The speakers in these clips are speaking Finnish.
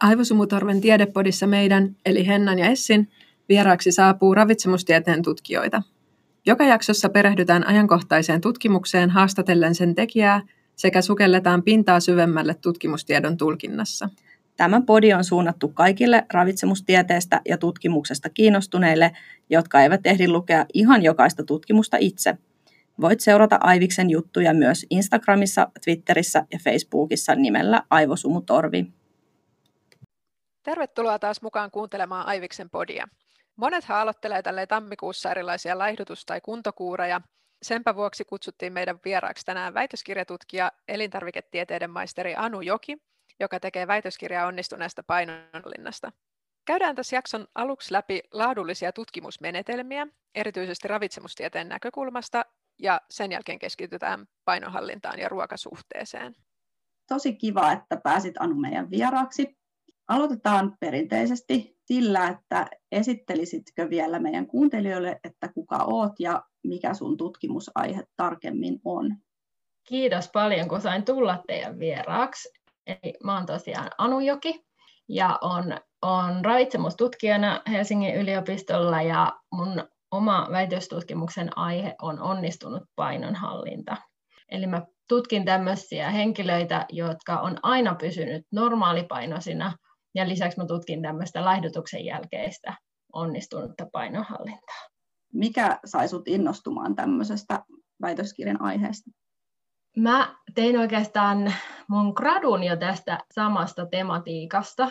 Aivosumutorven tiedepodissa meidän, eli Hennan ja Essin, vieraaksi saapuu ravitsemustieteen tutkijoita. Joka jaksossa perehdytään ajankohtaiseen tutkimukseen haastatellen sen tekijää sekä sukelletaan pintaa syvemmälle tutkimustiedon tulkinnassa. Tämä podi on suunnattu kaikille ravitsemustieteestä ja tutkimuksesta kiinnostuneille, jotka eivät ehdi lukea ihan jokaista tutkimusta itse. Voit seurata Aiviksen juttuja myös Instagramissa, Twitterissä ja Facebookissa nimellä Aivosumutorvi. Tervetuloa taas mukaan kuuntelemaan Aiviksen podia. Monet aloittelee tälle tammikuussa erilaisia laihdutus- tai kuntokuureja. Senpä vuoksi kutsuttiin meidän vieraaksi tänään väitöskirjatutkija, elintarviketieteiden maisteri Anu Joki, joka tekee väitöskirjaa onnistuneesta painonhallinnasta. Käydään tässä jakson aluksi läpi laadullisia tutkimusmenetelmiä, erityisesti ravitsemustieteen näkökulmasta, ja sen jälkeen keskitytään painonhallintaan ja ruokasuhteeseen. Tosi kiva, että pääsit Anu meidän vieraaksi. Aloitetaan perinteisesti sillä, että esittelisitkö vielä meidän kuuntelijoille, että kuka oot ja mikä sun tutkimusaihe tarkemmin on? Kiitos paljon, kun sain tulla teidän vieraaksi. Eli mä oon tosiaan Anu Joki ja on, on ravitsemustutkijana Helsingin yliopistolla ja mun oma väitöstutkimuksen aihe on onnistunut painonhallinta. Eli mä tutkin tämmöisiä henkilöitä, jotka on aina pysynyt normaalipainoisina ja lisäksi mä tutkin tämmöistä laihdutuksen jälkeistä onnistunutta painonhallintaa. Mikä sai sut innostumaan tämmöisestä väitöskirjan aiheesta? Mä tein oikeastaan mun gradun jo tästä samasta tematiikasta.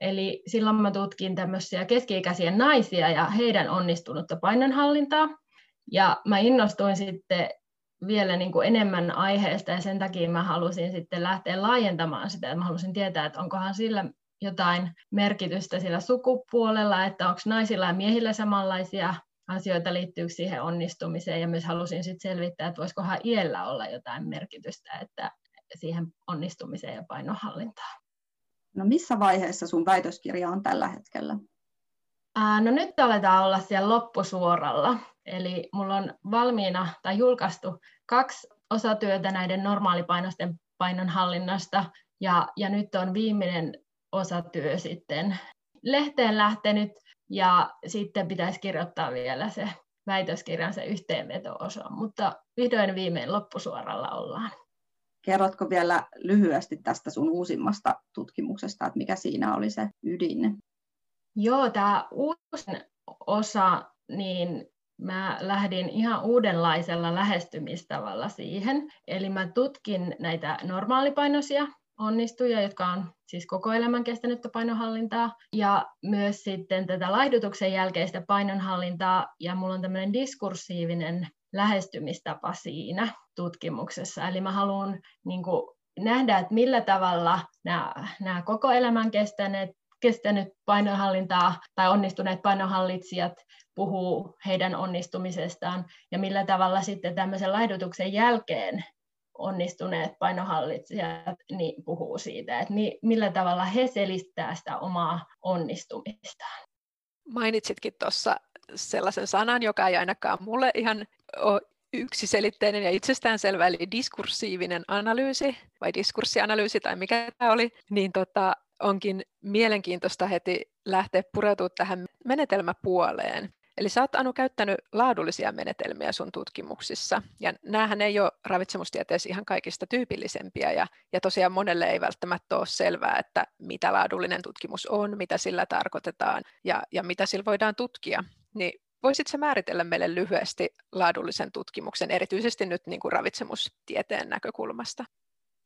Eli silloin mä tutkin tämmöisiä keski-ikäisiä naisia ja heidän onnistunutta painonhallintaa. Ja mä innostuin sitten vielä niin kuin enemmän aiheesta ja sen takia mä halusin sitten lähteä laajentamaan sitä. Mä halusin tietää, että onkohan sillä jotain merkitystä sillä sukupuolella, että onko naisilla ja miehillä samanlaisia asioita liittyy siihen onnistumiseen ja myös halusin sitten selvittää, että voisikohan iällä olla jotain merkitystä että siihen onnistumiseen ja painonhallintaan. No missä vaiheessa sun väitöskirja on tällä hetkellä? Ää, no nyt aletaan olla siellä loppusuoralla. Eli mulla on valmiina tai julkaistu kaksi osatyötä näiden normaalipainoisten painonhallinnasta ja, ja nyt on viimeinen osatyö sitten lehteen lähtenyt ja sitten pitäisi kirjoittaa vielä se väitöskirjan se yhteenveto-osa, mutta vihdoin viimein loppusuoralla ollaan. Kerrotko vielä lyhyesti tästä sun uusimmasta tutkimuksesta, että mikä siinä oli se ydin? Joo, tämä uusin osa, niin mä lähdin ihan uudenlaisella lähestymistavalla siihen. Eli mä tutkin näitä normaalipainoisia onnistuja, jotka on siis koko elämän kestänyttä painonhallintaa, ja myös sitten tätä laihdutuksen jälkeistä painonhallintaa, ja mulla on tämmöinen diskursiivinen lähestymistapa siinä tutkimuksessa. Eli mä haluan niin nähdä, että millä tavalla nämä, nämä koko elämän kestäneet, kestänyt painonhallintaa tai onnistuneet painonhallitsijat puhuu heidän onnistumisestaan ja millä tavalla sitten tämmöisen laihdutuksen jälkeen onnistuneet painohallitsijat niin puhuu siitä, että millä tavalla he selittää sitä omaa onnistumistaan. Mainitsitkin tuossa sellaisen sanan, joka ei ainakaan mulle ihan ole yksiselitteinen ja itsestäänselvä, eli diskursiivinen analyysi vai diskurssianalyysi tai mikä tämä oli, niin tota, onkin mielenkiintoista heti lähteä pureutumaan tähän menetelmäpuoleen. Eli sä oot Anu käyttänyt laadullisia menetelmiä sun tutkimuksissa, ja näähän ei ole ravitsemustieteessä ihan kaikista tyypillisempiä, ja, ja tosiaan monelle ei välttämättä ole selvää, että mitä laadullinen tutkimus on, mitä sillä tarkoitetaan, ja, ja mitä sillä voidaan tutkia. Niin voisitko määritellä meille lyhyesti laadullisen tutkimuksen, erityisesti nyt niin kuin ravitsemustieteen näkökulmasta?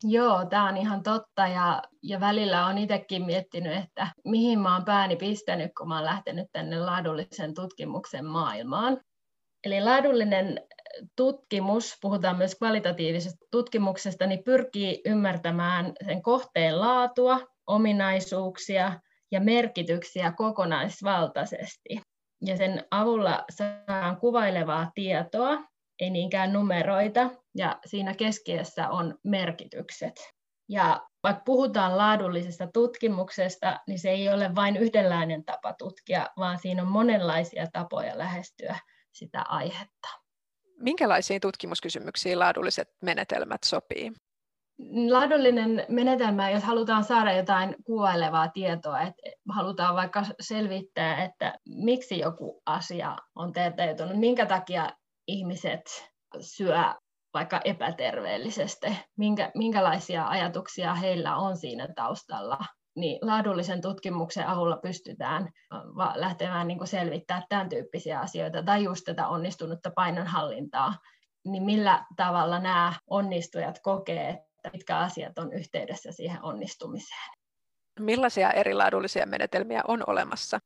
Joo, tämä on ihan totta ja, ja välillä on itsekin miettinyt, että mihin mä oon pääni pistänyt, kun mä oon lähtenyt tänne laadullisen tutkimuksen maailmaan. Eli laadullinen tutkimus, puhutaan myös kvalitatiivisesta tutkimuksesta, niin pyrkii ymmärtämään sen kohteen laatua, ominaisuuksia ja merkityksiä kokonaisvaltaisesti. Ja sen avulla saadaan kuvailevaa tietoa, ei niinkään numeroita, ja siinä keskiössä on merkitykset. Ja vaikka puhutaan laadullisesta tutkimuksesta, niin se ei ole vain yhdenlainen tapa tutkia, vaan siinä on monenlaisia tapoja lähestyä sitä aihetta. Minkälaisiin tutkimuskysymyksiin laadulliset menetelmät sopii? laadullinen menetelmä, jos halutaan saada jotain kuvailevaa tietoa, että halutaan vaikka selvittää, että miksi joku asia on teeteytynyt, minkä takia ihmiset syö vaikka epäterveellisesti, minkä, minkälaisia ajatuksia heillä on siinä taustalla, niin laadullisen tutkimuksen avulla pystytään lähtemään niin selvittämään tämän tyyppisiä asioita tai just tätä onnistunutta painonhallintaa, niin millä tavalla nämä onnistujat kokee, että mitkä asiat on yhteydessä siihen onnistumiseen. Millaisia eri laadullisia menetelmiä on olemassa?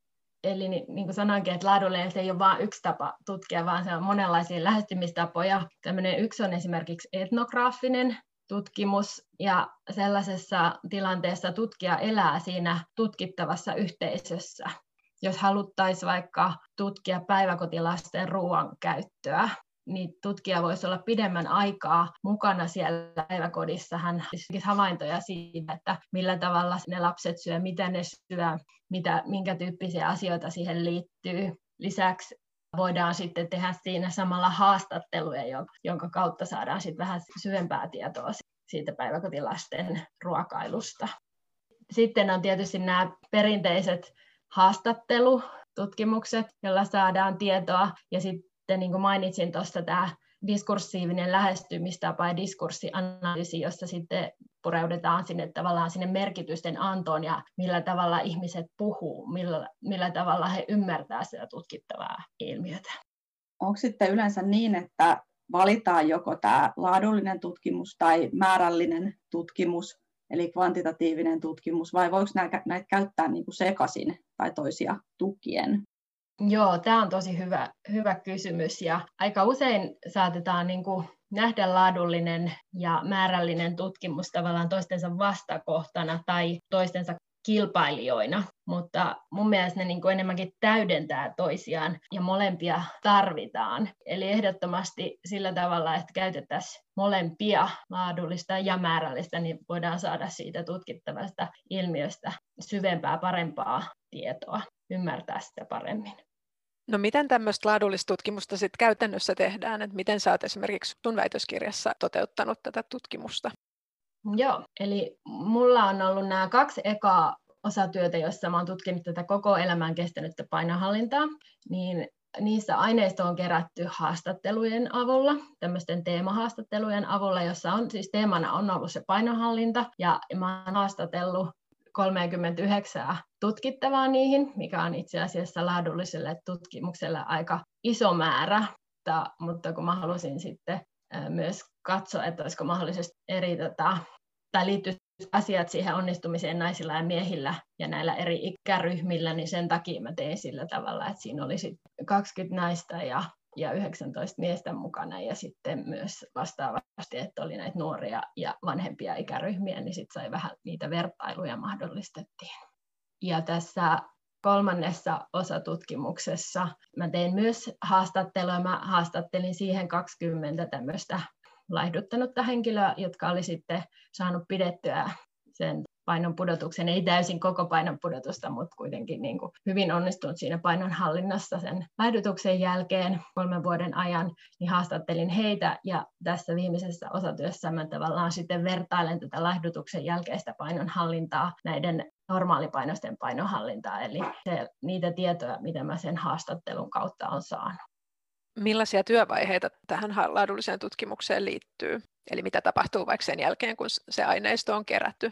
Eli niin, niin kuin sanoinkin, että se ei ole vain yksi tapa tutkia, vaan se on monenlaisia lähestymistapoja. Tällainen yksi on esimerkiksi etnograafinen tutkimus, ja sellaisessa tilanteessa tutkija elää siinä tutkittavassa yhteisössä. Jos haluttaisiin vaikka tutkia päiväkotilasten ruoan käyttöä, niin tutkija voisi olla pidemmän aikaa mukana siellä päiväkodissa. Hän tekisi havaintoja siitä, että millä tavalla ne lapset syö, mitä ne syö, mitä, minkä tyyppisiä asioita siihen liittyy. Lisäksi voidaan sitten tehdä siinä samalla haastatteluja, jonka kautta saadaan sitten vähän syvempää tietoa siitä päiväkotilasten ruokailusta. Sitten on tietysti nämä perinteiset haastattelututkimukset, joilla saadaan tietoa, ja sitten sitten niin kuin mainitsin tuossa tämä diskursiivinen lähestymistapa ja diskurssianalyysi, jossa sitten pureudetaan sinne tavallaan sinne merkitysten antoon ja millä tavalla ihmiset puhuu, millä, millä tavalla he ymmärtää sitä tutkittavaa ilmiötä. Onko sitten yleensä niin, että valitaan joko tämä laadullinen tutkimus tai määrällinen tutkimus, eli kvantitatiivinen tutkimus, vai voiko näitä käyttää niin kuin sekaisin tai toisia tukien? Joo, tämä on tosi hyvä, hyvä kysymys ja aika usein saatetaan niin kuin nähdä laadullinen ja määrällinen tutkimus tavallaan toistensa vastakohtana tai toistensa kilpailijoina, mutta mun mielestä ne niin kuin enemmänkin täydentää toisiaan ja molempia tarvitaan. Eli ehdottomasti sillä tavalla, että käytettäisiin molempia laadullista ja määrällistä, niin voidaan saada siitä tutkittavasta ilmiöstä syvempää, parempaa tietoa, ymmärtää sitä paremmin. No miten tämmöistä laadullista tutkimusta sitten käytännössä tehdään? että miten sä oot esimerkiksi sun väitöskirjassa toteuttanut tätä tutkimusta? Joo, eli mulla on ollut nämä kaksi ekaa osatyötä, joissa mä oon tutkinut tätä koko elämän kestänyttä painohallintaa, niin niissä aineisto on kerätty haastattelujen avulla, tämmöisten teemahaastattelujen avulla, jossa on siis teemana on ollut se painohallinta, ja mä oon haastatellut 39 tutkittavaa niihin, mikä on itse asiassa laadulliselle tutkimukselle aika iso määrä, mutta, mutta kun mä halusin sitten myös katsoa, että olisiko mahdollisesti eri, tota, tai liittyy asiat siihen onnistumiseen naisilla ja miehillä ja näillä eri ikäryhmillä, niin sen takia mä tein sillä tavalla, että siinä oli 20 naista ja ja 19 miestä mukana ja sitten myös vastaavasti, että oli näitä nuoria ja vanhempia ikäryhmiä, niin sitten sai vähän niitä vertailuja mahdollistettiin. Ja tässä kolmannessa osatutkimuksessa mä tein myös haastattelua. Mä haastattelin siihen 20 tämmöistä laihduttanutta henkilöä, jotka oli sitten saanut pidettyä sen painon pudotuksen, ei täysin koko painon pudotusta, mutta kuitenkin niin kuin hyvin onnistunut siinä painon hallinnassa sen lähdytuksen jälkeen kolmen vuoden ajan, niin haastattelin heitä ja tässä viimeisessä osatyössä mä tavallaan sitten vertailen tätä lähdytuksen jälkeistä painonhallintaa näiden normaalipainoisten painonhallintaa, eli se, niitä tietoja, mitä mä sen haastattelun kautta on saanut. Millaisia työvaiheita tähän laadulliseen tutkimukseen liittyy? Eli mitä tapahtuu vaikka sen jälkeen, kun se aineisto on kerätty?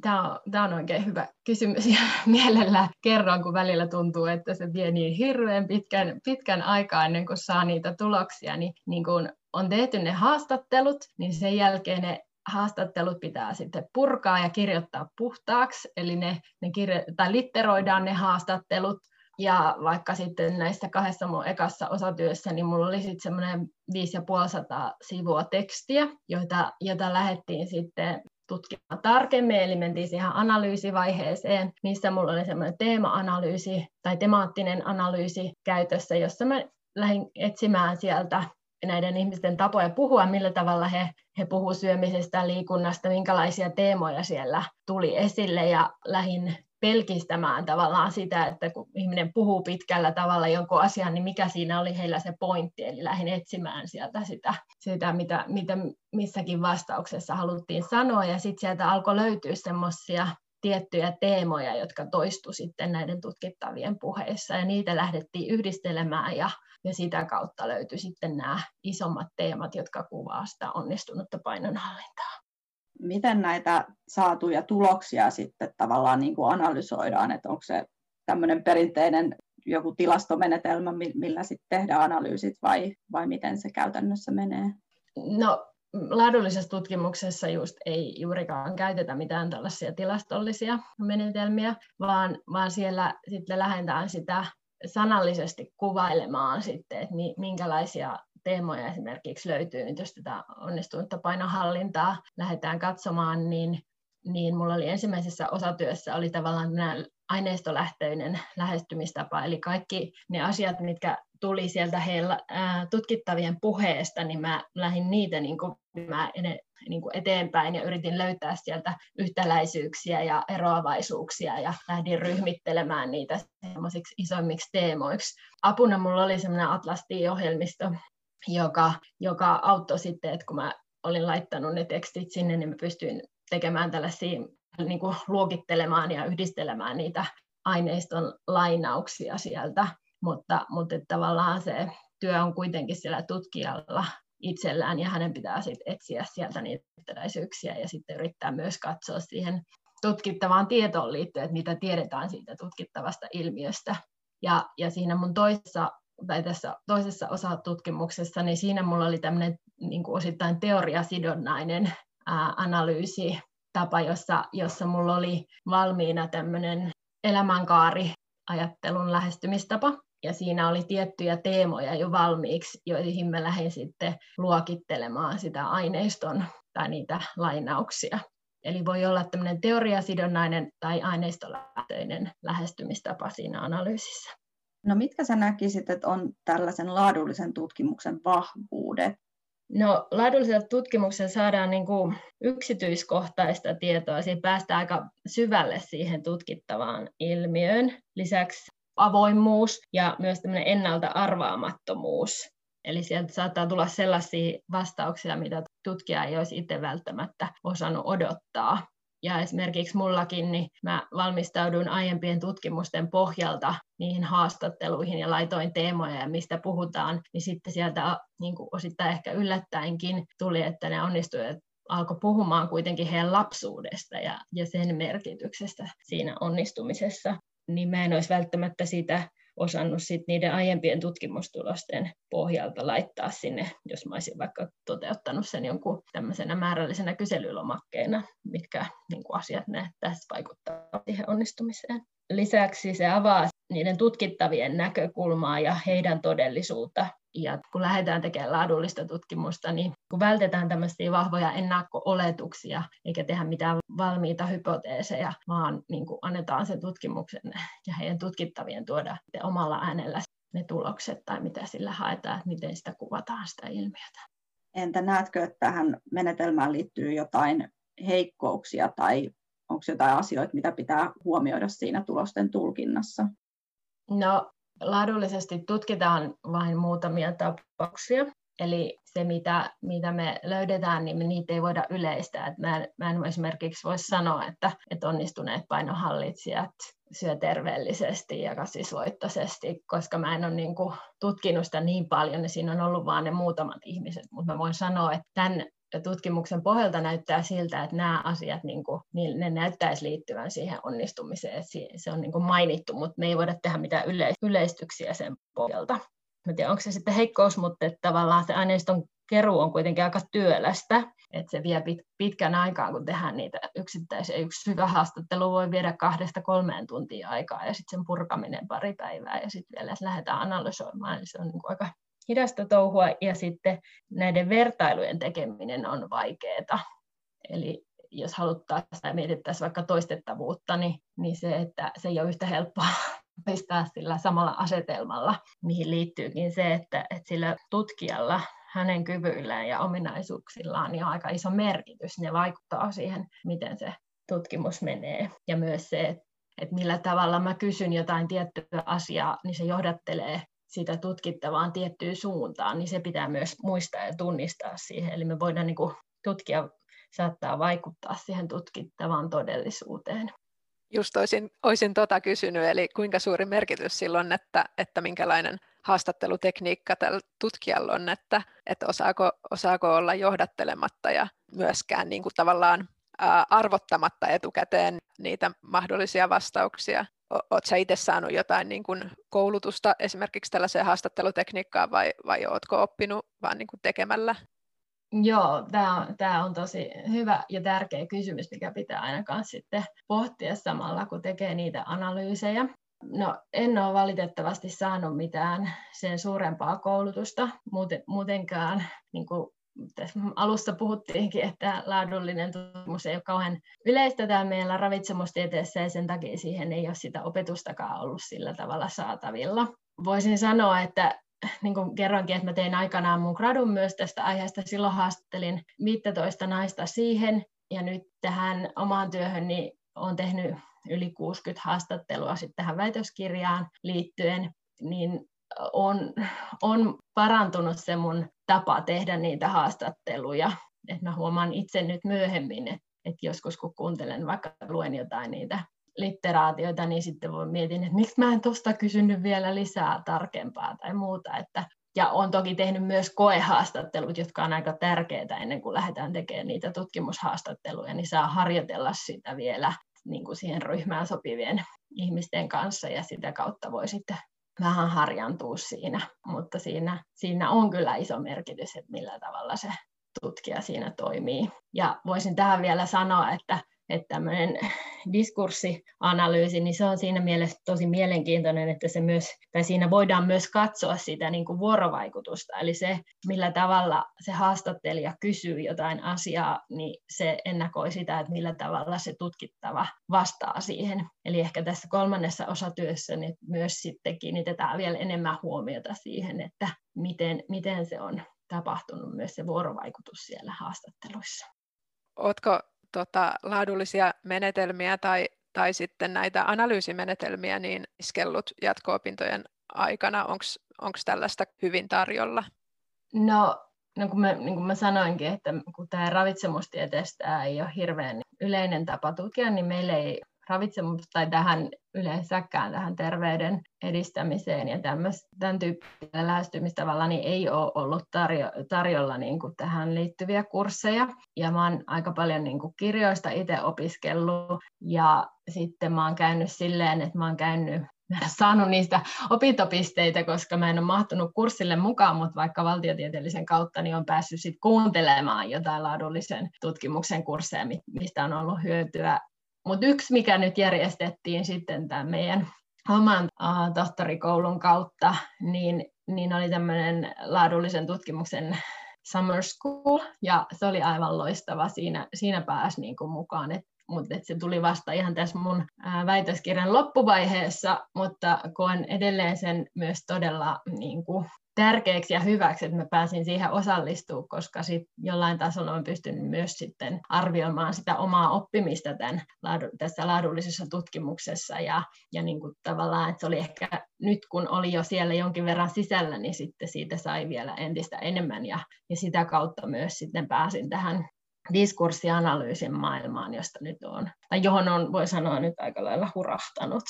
Tämä on, tämä on oikein hyvä kysymys ja mielellä kerron, kun välillä tuntuu, että se vie niin hirveän pitkän, pitkän aikaa ennen kuin saa niitä tuloksia. Niin, niin kun on tehty ne haastattelut, niin sen jälkeen ne haastattelut pitää sitten purkaa ja kirjoittaa puhtaaksi, eli ne, ne kirjo- tai litteroidaan ne haastattelut, ja vaikka sitten näissä kahdessa mun ekassa osatyössä, niin mulla oli sitten semmoinen 5500 sivua tekstiä, joita, jota lähdettiin sitten tutkimaan tarkemmin, eli mentiin siihen analyysivaiheeseen, missä mulla oli semmoinen teema-analyysi tai temaattinen analyysi käytössä, jossa mä lähdin etsimään sieltä näiden ihmisten tapoja puhua, millä tavalla he, he puhuvat syömisestä, liikunnasta, minkälaisia teemoja siellä tuli esille ja lähin pelkistämään tavallaan sitä, että kun ihminen puhuu pitkällä tavalla jonkun asian, niin mikä siinä oli heillä se pointti, eli lähdin etsimään sieltä sitä, sitä mitä, mitä missäkin vastauksessa haluttiin sanoa, ja sitten sieltä alkoi löytyä semmoisia tiettyjä teemoja, jotka toistu sitten näiden tutkittavien puheissa, ja niitä lähdettiin yhdistelemään, ja, ja sitä kautta löytyi sitten nämä isommat teemat, jotka kuvaa sitä onnistunutta painonhallintaa. Miten näitä saatuja tuloksia sitten tavallaan niin kuin analysoidaan, että onko se tämmöinen perinteinen joku tilastomenetelmä, millä sitten tehdään analyysit vai, vai miten se käytännössä menee? No laadullisessa tutkimuksessa just ei juurikaan käytetä mitään tällaisia tilastollisia menetelmiä, vaan, vaan siellä sitten lähdetään sitä sanallisesti kuvailemaan sitten, että minkälaisia teemoja esimerkiksi löytyy, nyt jos tätä onnistunutta painohallintaa lähdetään katsomaan, niin, niin mulla oli ensimmäisessä osatyössä oli tavallaan aineistolähtöinen lähestymistapa, eli kaikki ne asiat, mitkä tuli sieltä heillä tutkittavien puheesta, niin mä lähdin niitä niin kuin, mä niin kuin eteenpäin ja yritin löytää sieltä yhtäläisyyksiä ja eroavaisuuksia ja lähdin ryhmittelemään niitä semmoisiksi isommiksi teemoiksi. Apuna mulla oli semmoinen Atlas-ohjelmisto, joka, joka auttoi sitten, että kun mä olin laittanut ne tekstit sinne, niin mä pystyin tekemään tällaisia niin kuin luokittelemaan ja yhdistelemään niitä aineiston lainauksia sieltä, mutta, mutta tavallaan se työ on kuitenkin siellä tutkijalla itsellään ja hänen pitää sitten etsiä sieltä niitä yhtäläisyyksiä ja sitten yrittää myös katsoa siihen tutkittavaan tietoon liittyen, että mitä tiedetään siitä tutkittavasta ilmiöstä. Ja, ja siinä mun toisessa, tai tässä toisessa osatutkimuksessa, niin siinä mulla oli tämmöinen niin kuin osittain teoriasidonnainen ää, analyysi tapa, jossa, jossa mulla oli valmiina tämmöinen elämänkaari ajattelun lähestymistapa. Ja siinä oli tiettyjä teemoja jo valmiiksi, joihin mä lähdin sitten luokittelemaan sitä aineiston tai niitä lainauksia. Eli voi olla tämmöinen teoriasidonnainen tai aineistolähtöinen lähestymistapa siinä analyysissä. No mitkä sä näkisit, että on tällaisen laadullisen tutkimuksen vahvuudet? No laadullisella tutkimuksella saadaan niin kuin yksityiskohtaista tietoa, siinä päästään aika syvälle siihen tutkittavaan ilmiöön. Lisäksi avoimuus ja myös tämmöinen ennalta arvaamattomuus. Eli sieltä saattaa tulla sellaisia vastauksia, mitä tutkija ei olisi itse välttämättä osannut odottaa. Ja esimerkiksi mullakin, niin mä valmistauduin aiempien tutkimusten pohjalta niihin haastatteluihin ja laitoin teemoja ja mistä puhutaan, niin sitten sieltä niin kuin osittain ehkä yllättäenkin tuli, että ne onnistuivat alkoi puhumaan kuitenkin heidän lapsuudesta ja, ja sen merkityksestä siinä onnistumisessa, niin mä en olisi välttämättä sitä osannut sit niiden aiempien tutkimustulosten pohjalta laittaa sinne, jos mä olisin vaikka toteuttanut sen jonkun tämmöisenä määrällisenä kyselylomakkeena, mitkä niin kuin asiat ne tässä vaikuttavat siihen onnistumiseen. Lisäksi se avaa niiden tutkittavien näkökulmaa ja heidän todellisuutta. Ja kun lähdetään tekemään laadullista tutkimusta, niin kun vältetään tämmöisiä vahvoja ennakko-oletuksia, eikä tehdä mitään valmiita hypoteeseja, vaan niin kuin annetaan sen tutkimuksen ja heidän tutkittavien tuoda omalla äänellä ne tulokset tai mitä sillä haetaan, että miten sitä kuvataan sitä ilmiötä. Entä näetkö, että tähän menetelmään liittyy jotain heikkouksia tai onko jotain asioita, mitä pitää huomioida siinä tulosten tulkinnassa? No, laadullisesti tutkitaan vain muutamia tapauksia. Eli se, mitä, mitä me löydetään, niin niitä ei voida yleistää. Et mä, en, mä en esimerkiksi voi sanoa, että, että onnistuneet painohallitsijat syö terveellisesti ja kasvisvoittoisesti, koska mä en ole niin kuin tutkinut sitä niin paljon, niin siinä on ollut vain ne muutamat ihmiset. Mutta mä voin sanoa, että tämän tutkimuksen pohjalta näyttää siltä, että nämä asiat niin kuin, niin ne näyttäisi liittyvän siihen onnistumiseen. Se on niin kuin mainittu, mutta me ei voida tehdä mitään yleistyksiä sen pohjalta. Mä tiedän, onko se sitten heikkous, mutta että tavallaan se aineiston keruu on kuitenkin aika työlästä, että se vie pitkän aikaa, kun tehdään niitä yksittäisiä. Yksi hyvä haastattelu voi viedä kahdesta kolmeen tuntia aikaa ja sitten sen purkaminen pari päivää ja sitten vielä lähdetään analysoimaan, niin se on niin kuin aika hidasta touhua ja sitten näiden vertailujen tekeminen on vaikeaa. Eli jos haluttaisiin tai mietittäisiin vaikka toistettavuutta, niin, niin se, että se ei ole yhtä helppoa pistää sillä samalla asetelmalla, mihin liittyykin se, että, että sillä tutkijalla hänen kyvyillään ja ominaisuuksillaan niin on aika iso merkitys. Ne vaikuttaa siihen, miten se tutkimus menee. Ja myös se, että millä tavalla mä kysyn jotain tiettyä asiaa, niin se johdattelee sitä tutkittavaan tiettyyn suuntaan, niin se pitää myös muistaa ja tunnistaa siihen. Eli me voidaan niin kuin tutkia saattaa vaikuttaa siihen tutkittavaan todellisuuteen. Just olisin, olisin tota kysynyt, eli kuinka suuri merkitys silloin, että, että minkälainen haastattelutekniikka tällä tutkijalla on, että, että osaako, osaako olla johdattelematta ja myöskään niin kuin tavallaan arvottamatta etukäteen niitä mahdollisia vastauksia. Oletko sä itse saanut jotain niin kuin koulutusta esimerkiksi tällaiseen haastattelutekniikkaan vai, vai oletko oppinut vaan niin kuin tekemällä? Joo, tämä on, tämä on tosi hyvä ja tärkeä kysymys, mikä pitää ainakaan sitten pohtia samalla, kun tekee niitä analyysejä. No, en ole valitettavasti saanut mitään sen suurempaa koulutusta, muuten, muutenkaan niin kuin tässä alussa puhuttiinkin, että laadullinen tutkimus ei ole kauhean yleistä täällä meillä ravitsemustieteessä ja sen takia siihen ei ole sitä opetustakaan ollut sillä tavalla saatavilla. Voisin sanoa, että niin kuin kerroinkin, että mä tein aikanaan mun gradun myös tästä aiheesta. Silloin haastattelin 15 naista siihen, ja nyt tähän omaan työhön niin olen tehnyt yli 60 haastattelua sitten tähän väitöskirjaan liittyen, niin on, on parantunut se mun tapa tehdä niitä haastatteluja. Et mä huomaan itse nyt myöhemmin, että et joskus kun kuuntelen, vaikka luen jotain niitä litteraatioita, niin sitten voi mietin, että miksi mä en tuosta kysynyt vielä lisää tarkempaa tai muuta. Että, ja olen toki tehnyt myös koehaastattelut, jotka on aika tärkeitä ennen kuin lähdetään tekemään niitä tutkimushaastatteluja, niin saa harjoitella sitä vielä niin kuin siihen ryhmään sopivien ihmisten kanssa ja sitä kautta voi sitten vähän harjantua siinä, mutta siinä, siinä on kyllä iso merkitys, että millä tavalla se tutkija siinä toimii. Ja voisin tähän vielä sanoa, että että tämmöinen diskurssianalyysi, niin se on siinä mielessä tosi mielenkiintoinen, että se myös, tai siinä voidaan myös katsoa sitä niin kuin vuorovaikutusta, eli se, millä tavalla se haastattelija kysyy jotain asiaa, niin se ennakoi sitä, että millä tavalla se tutkittava vastaa siihen. Eli ehkä tässä kolmannessa osatyössä niin myös sitten kiinnitetään vielä enemmän huomiota siihen, että miten, miten se on tapahtunut myös se vuorovaikutus siellä haastatteluissa. Oletko tota, laadullisia menetelmiä tai, tai sitten näitä analyysimenetelmiä niin iskellut jatko-opintojen aikana? Onko tällaista hyvin tarjolla? No, no kun mä, niin kuin mä sanoinkin, että kun tämä ravitsemustieteestä ei ole hirveän yleinen tapa tutkia, niin meillä ei ravitsemus tai tähän yleensäkään tähän terveyden edistämiseen ja tämän tyyppisellä lähestymistavalla niin ei ole ollut tarjo, tarjolla niin kuin tähän liittyviä kursseja. Ja mä oon aika paljon niin kuin kirjoista itse opiskellut ja sitten mä oon käynyt silleen, että mä oon käynyt saanut niistä opintopisteitä, koska mä en ole mahtunut kurssille mukaan, mutta vaikka valtiotieteellisen kautta niin on päässyt sit kuuntelemaan jotain laadullisen tutkimuksen kursseja, mistä on ollut hyötyä mutta yksi, mikä nyt järjestettiin sitten tämän meidän oman uh, tohtorikoulun kautta, niin, niin oli tämmöinen laadullisen tutkimuksen summer school, ja se oli aivan loistava. Siinä, siinä pääsi niin kuin mukaan, et, mutta et se tuli vasta ihan tässä mun väitöskirjan loppuvaiheessa, mutta koen edelleen sen myös todella niin kuin, tärkeäksi ja hyväksi, että mä pääsin siihen osallistumaan, koska sit jollain tasolla olen pystynyt myös sitten arvioimaan sitä omaa oppimista tämän, tässä laadullisessa tutkimuksessa ja, ja niin kuin tavallaan, että se oli ehkä nyt kun oli jo siellä jonkin verran sisällä, niin sitten siitä sai vielä entistä enemmän ja, ja sitä kautta myös sitten pääsin tähän diskurssianalyysin maailmaan, josta nyt on, tai johon on, voi sanoa, nyt aika lailla hurahtanut.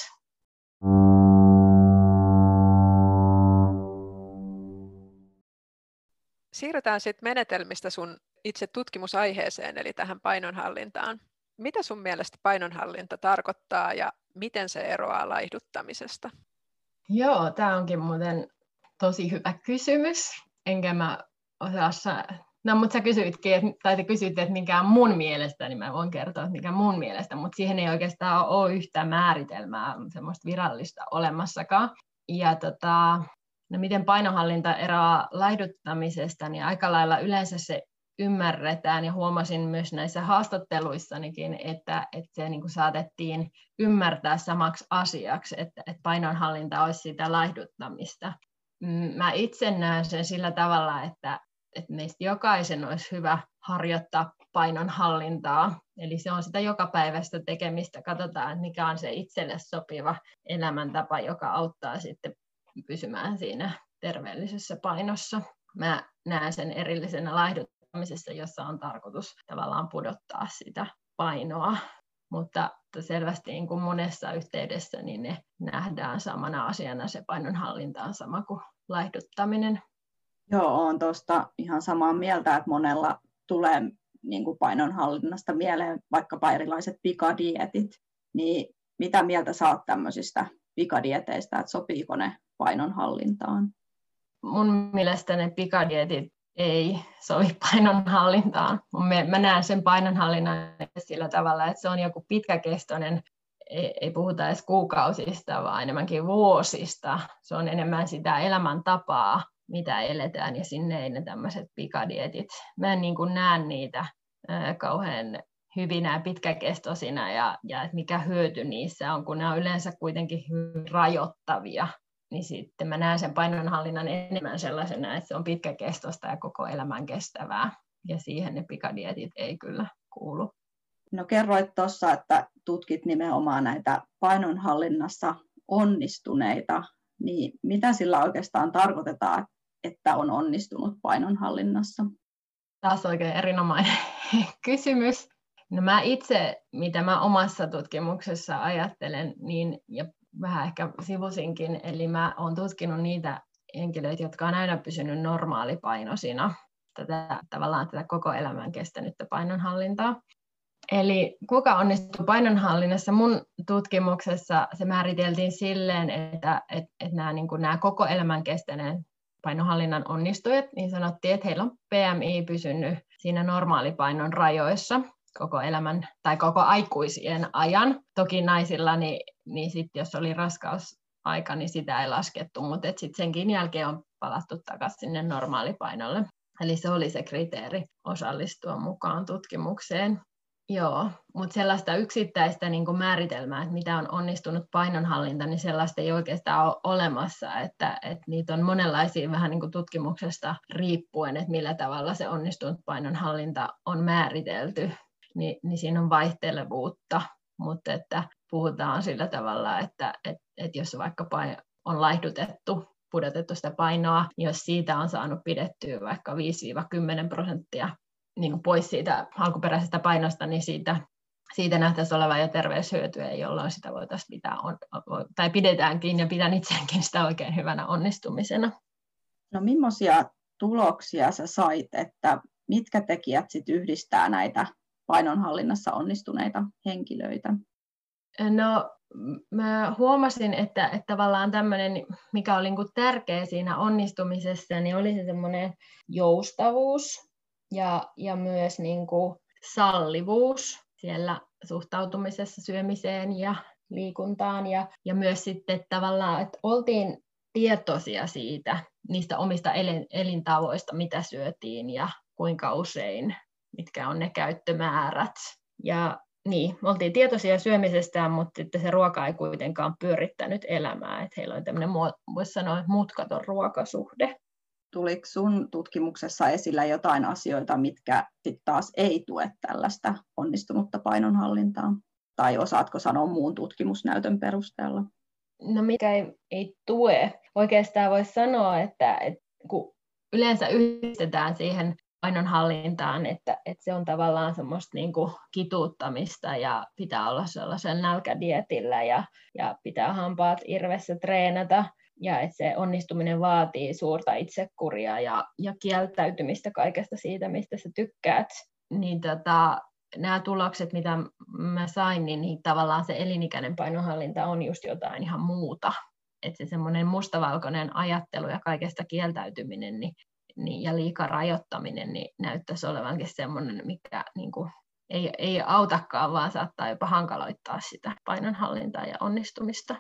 Siirrytään sitten menetelmistä sun itse tutkimusaiheeseen, eli tähän painonhallintaan. Mitä sun mielestä painonhallinta tarkoittaa ja miten se eroaa laihduttamisesta? Joo, tämä onkin muuten tosi hyvä kysymys. Enkä mä osaa No, mutta sä kysyitkin, että, tai te kysyitte, että mikä on mun mielestä, niin mä voin kertoa, että mikä mun mielestä, mutta siihen ei oikeastaan ole yhtä määritelmää, semmoista virallista olemassakaan. Ja tota, no miten painohallinta eroaa laihduttamisesta, niin aika lailla yleensä se ymmärretään. Ja huomasin myös näissä haastatteluissanikin, että, että se niin kuin saatettiin ymmärtää samaksi asiaksi, että, että painonhallinta olisi sitä laihduttamista. Mm, mä itse näen sen sillä tavalla, että, että meistä jokaisen olisi hyvä harjoittaa painonhallintaa. Eli se on sitä jokapäiväistä tekemistä, katsotaan, mikä on se itselle sopiva elämäntapa, joka auttaa sitten pysymään siinä terveellisessä painossa. Mä näen sen erillisenä laihduttamisessa, jossa on tarkoitus tavallaan pudottaa sitä painoa, mutta selvästi niin kuin monessa yhteydessä niin ne nähdään samana asiana, se painonhallinta on sama kuin laihduttaminen. Joo, olen tuosta ihan samaa mieltä, että monella tulee niin kuin painonhallinnasta mieleen vaikkapa erilaiset pikadietit, niin mitä mieltä saat tämmöisistä pikadieteistä, että sopiiko ne painonhallintaan? Mun mielestä ne pikadietit ei sovi painonhallintaan. Mä näen sen painonhallinnan sillä tavalla, että se on joku pitkäkestoinen, ei puhuta edes kuukausista, vaan enemmänkin vuosista. Se on enemmän sitä elämäntapaa, mitä eletään, ja sinne ei ne tämmöiset pikadietit. Mä en niin kuin näe niitä kauhean hyvinä ja pitkäkestoisina, ja, ja että mikä hyöty niissä on, kun ne on yleensä kuitenkin rajoittavia niin sitten mä näen sen painonhallinnan enemmän sellaisena, että se on pitkäkestoista ja koko elämän kestävää. Ja siihen ne pikadietit ei kyllä kuulu. No kerroit tuossa, että tutkit nimenomaan näitä painonhallinnassa onnistuneita, niin mitä sillä oikeastaan tarkoitetaan, että on onnistunut painonhallinnassa? Taas oikein erinomainen kysymys. No mä itse, mitä mä omassa tutkimuksessa ajattelen, niin, ja vähän ehkä sivusinkin, eli mä oon tutkinut niitä henkilöitä, jotka on aina pysynyt normaalipainoisina, tätä, tavallaan tätä koko elämän kestänyttä painonhallintaa. Eli kuka onnistuu painonhallinnassa? Mun tutkimuksessa se määriteltiin silleen, että, että, että nämä, niin nämä koko elämän kestäneen painonhallinnan onnistujat, niin sanottiin, että heillä on PMI pysynyt siinä normaalipainon rajoissa koko elämän tai koko aikuisien ajan. Toki naisilla, niin, niin sit jos oli raskausaika, niin sitä ei laskettu, mutta sitten senkin jälkeen on palattu takaisin sinne normaalipainolle. Eli se oli se kriteeri osallistua mukaan tutkimukseen. Joo, mutta sellaista yksittäistä niin kuin määritelmää, että mitä on onnistunut painonhallinta, niin sellaista ei oikeastaan ole olemassa, että, että niitä on monenlaisia vähän niin kuin tutkimuksesta riippuen, että millä tavalla se onnistunut painonhallinta on määritelty niin, niin siinä on vaihtelevuutta, mutta että puhutaan sillä tavalla, että, että, että jos vaikka on laihdutettu, pudotettu sitä painoa, niin jos siitä on saanut pidettyä vaikka 5-10 prosenttia niin kuin pois siitä alkuperäisestä painosta, niin siitä, siitä nähtäisiin olevan jo terveyshyötyä, jolloin sitä voitaisiin pitää, on, tai pidetäänkin ja pidän itseäänkin sitä oikein hyvänä onnistumisena. No millaisia tuloksia sä sait, että mitkä tekijät sit yhdistää näitä painonhallinnassa onnistuneita henkilöitä? No mä huomasin, että, että tavallaan tämmöinen, mikä oli niin tärkeä siinä onnistumisessa, niin oli se semmoinen joustavuus ja, ja myös niin kuin sallivuus siellä suhtautumisessa syömiseen ja liikuntaan ja, ja myös sitten tavallaan, että oltiin tietoisia siitä, niistä omista elintavoista, mitä syötiin ja kuinka usein mitkä on ne käyttömäärät. Ja niin, me oltiin tietoisia syömisestään, mutta sitten se ruoka ei kuitenkaan pyörittänyt elämää. Että heillä oli tämmöinen, voisi sanoa, mutkaton ruokasuhde. Tuliko sun tutkimuksessa esillä jotain asioita, mitkä sitten taas ei tue tällaista onnistunutta painonhallintaa? Tai osaatko sanoa muun tutkimusnäytön perusteella? No mikä ei, ei tue? Oikeastaan voisi sanoa, että, että kun yleensä yhdistetään siihen painonhallintaan, että, että se on tavallaan semmoista niin kuin kituuttamista ja pitää olla sellaisen nälkädietillä ja, ja pitää hampaat irvessä treenata ja että se onnistuminen vaatii suurta itsekuria ja, ja kieltäytymistä kaikesta siitä, mistä sä tykkäät, niin tota, nämä tulokset, mitä mä sain, niin, niin tavallaan se elinikäinen painonhallinta on just jotain ihan muuta. Että se semmoinen mustavalkoinen ajattelu ja kaikesta kieltäytyminen, niin niin, ja liika rajoittaminen niin näyttäisi olevankin semmoinen, mikä niin kuin, ei, ei autakaan, vaan saattaa jopa hankaloittaa sitä painonhallintaa ja onnistumista.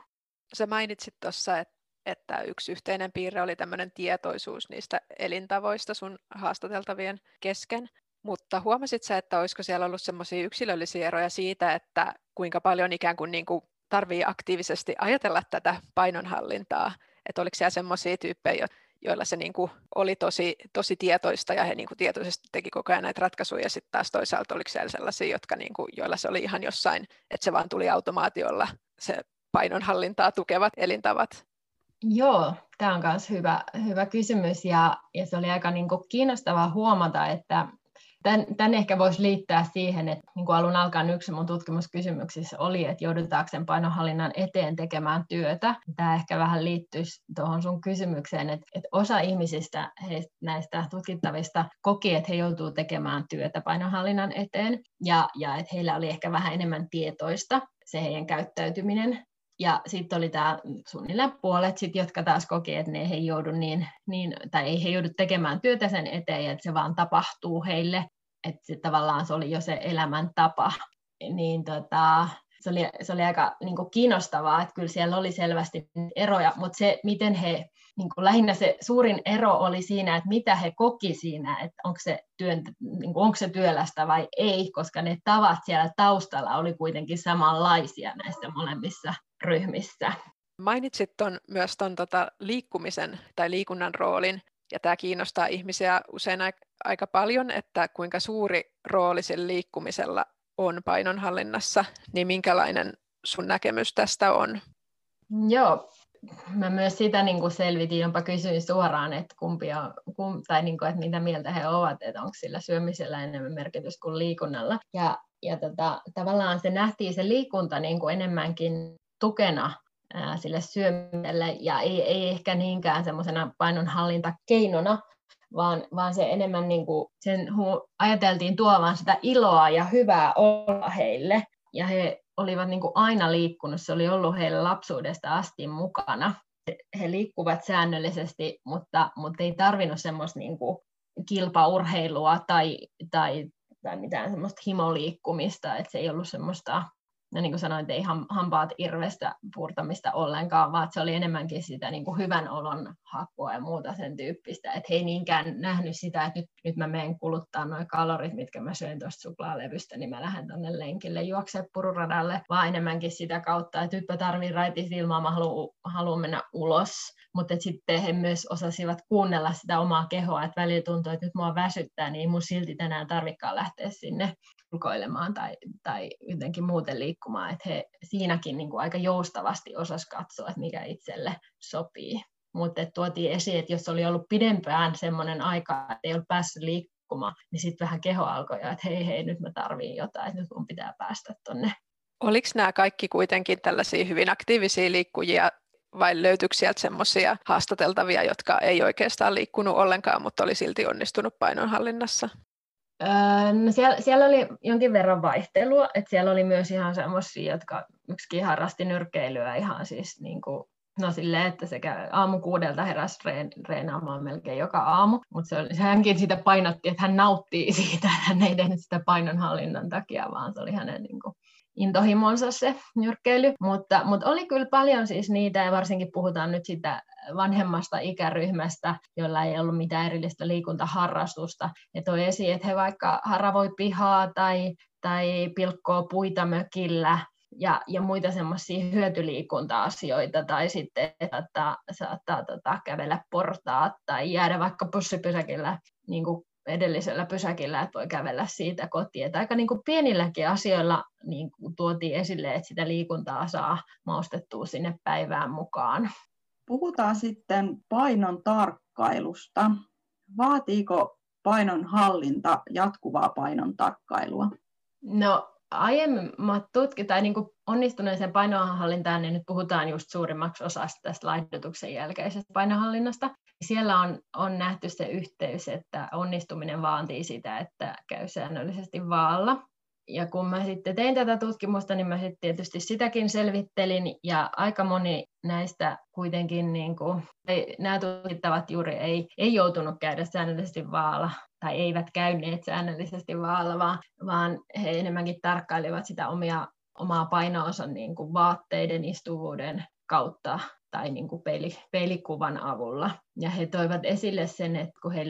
Sä mainitsit tuossa, että että yksi yhteinen piirre oli tämmöinen tietoisuus niistä elintavoista sun haastateltavien kesken. Mutta huomasit sä, että olisiko siellä ollut semmoisia yksilöllisiä eroja siitä, että kuinka paljon ikään kuin, niin kuin tarvii aktiivisesti ajatella tätä painonhallintaa? Että oliko siellä semmoisia tyyppejä, joilla se niin kuin oli tosi, tosi tietoista ja he niin kuin tietoisesti teki koko ajan näitä ratkaisuja. Sitten taas toisaalta oliko siellä sellaisia, jotka, niin kuin, joilla se oli ihan jossain, että se vaan tuli automaatiolla se painonhallintaa tukevat elintavat. Joo, tämä on myös hyvä, hyvä kysymys ja, ja se oli aika niin kuin kiinnostavaa huomata, että Tän, tän ehkä voisi liittää siihen, että niin kuin alun alkaen yksi mun tutkimuskysymyksissä oli, että joudutaanko sen painonhallinnan eteen tekemään työtä. Tämä ehkä vähän liittyisi tuohon sun kysymykseen, että, että osa ihmisistä heistä, näistä tutkittavista koki, että he joutuu tekemään työtä painonhallinnan eteen ja, ja että heillä oli ehkä vähän enemmän tietoista se heidän käyttäytyminen ja sitten oli tämä suunnilleen puolet, sit, jotka taas koki, että ne ei joudu niin, niin, tai ei he joudu tekemään työtä sen eteen, että se vaan tapahtuu heille, että tavallaan se oli jo se elämäntapa. Niin tota, se oli, se oli aika niin kuin kiinnostavaa, että kyllä siellä oli selvästi eroja, mutta se, miten he, niin kuin lähinnä se suurin ero oli siinä, että mitä he koki siinä, että onko se, työn, niin kuin, onko se työlästä vai ei, koska ne tavat siellä taustalla oli kuitenkin samanlaisia näissä molemmissa ryhmissä. Mainitsit ton, myös tuon tota liikkumisen tai liikunnan roolin, ja tämä kiinnostaa ihmisiä usein aika paljon, että kuinka suuri rooli sillä liikkumisella on painonhallinnassa, niin minkälainen sun näkemys tästä on? Joo, mä myös sitä niin kuin selvitin, jopa kysyin suoraan, että kumpi on, kum, tai niin kuin, että mitä mieltä he ovat, että onko sillä syömisellä enemmän merkitys kuin liikunnalla. Ja, ja tota, tavallaan se nähtiin se liikunta niin kuin enemmänkin tukena sille syömiselle ja ei, ei ehkä niinkään semmoisena painonhallintakeinona, vaan, vaan se enemmän niin kuin sen ajateltiin tuovan sitä iloa ja hyvää olla heille. Ja he olivat niin kuin aina liikkunut, se oli ollut heille lapsuudesta asti mukana. He liikkuvat säännöllisesti, mutta, mutta ei tarvinnut semmoista niin kuin kilpaurheilua tai, tai, tai mitään semmoista himoliikkumista, että se ei ollut semmoista ja niin kuin sanoin, ei hampaat irvestä purtamista ollenkaan, vaan se oli enemmänkin sitä niin kuin hyvän olon hakua ja muuta sen tyyppistä. Että he ei niinkään nähnyt sitä, että nyt, nyt mä menen kuluttaa noin kalorit, mitkä mä syön tuosta suklaalevystä, niin mä lähden tuonne lenkille juoksemaan pururadalle, vaan enemmänkin sitä kautta, että nyt mä tarvitsen raitis ilmaa, mä haluan mennä ulos. Mutta sitten he myös osasivat kuunnella sitä omaa kehoa, että välillä tuntuu, että nyt mua väsyttää, niin ei mun silti tänään tarvikaan lähteä sinne ulkoilemaan tai, tai jotenkin muuten liikkumaan, että he siinäkin niin kuin aika joustavasti osas katsoa, että mikä itselle sopii. Mutta tuotiin esiin, että jos oli ollut pidempään semmoinen aika, että ei ollut päässyt liikkumaan, niin sitten vähän keho alkoi, että hei hei, nyt mä tarviin jotain, että nyt mun pitää päästä tonne. Oliko nämä kaikki kuitenkin tällaisia hyvin aktiivisia liikkujia vai löytyykö sieltä semmoisia haastateltavia, jotka ei oikeastaan liikkunut ollenkaan, mutta oli silti onnistunut painonhallinnassa? Öö, no siellä, siellä oli jonkin verran vaihtelua, että siellä oli myös ihan semmoisia, jotka yksikin harrasti nyrkkeilyä ihan siis niin kuin, no silleen, että se käy aamu kuudelta heräsi reen, reenaamaan melkein joka aamu, mutta se oli, hänkin sitä painotti, että hän nauttii siitä, hän ei tehnyt sitä painonhallinnan takia, vaan se oli hänen niin kuin, intohimonsa se nyrkkeily, mutta, mutta oli kyllä paljon siis niitä, ja varsinkin puhutaan nyt sitä vanhemmasta ikäryhmästä, jolla ei ollut mitään erillistä liikuntaharrastusta. Ja toi esiin, että he vaikka haravoi pihaa tai, tai pilkkoo puita mökillä, ja, ja muita semmoisia hyötyliikunta-asioita, tai sitten saattaa, saattaa tota, kävellä portaat tai jäädä vaikka bussipysäkillä niin kuin edellisellä pysäkillä, että voi kävellä siitä kotiin. Että aika niin kuin pienilläkin asioilla niin kuin tuotiin esille, että sitä liikuntaa saa maustettua sinne päivään mukaan. Puhutaan sitten painon tarkkailusta. Vaatiiko painon hallinta jatkuvaa painon tarkkailua? No aiemmat tutkit, tai niin onnistuneeseen painonhallintaan, niin nyt puhutaan just suurimmaksi osasta tästä laihdutuksen jälkeisestä painonhallinnasta. Siellä on, on nähty se yhteys, että onnistuminen vaatii sitä, että käy säännöllisesti vaalla. Ja kun mä sitten tein tätä tutkimusta, niin mä sitten tietysti sitäkin selvittelin, ja aika moni näistä kuitenkin, niin kuin, ei, nämä tutkittavat juuri ei, ei joutunut käydä säännöllisesti vaalla, tai eivät käyneet säännöllisesti vaalla, vaan, vaan he enemmänkin tarkkailivat sitä omia, omaa painoonsa niin kuin vaatteiden istuvuuden kautta tai niin kuin peili, peilikuvan avulla. Ja he toivat esille sen, että kun he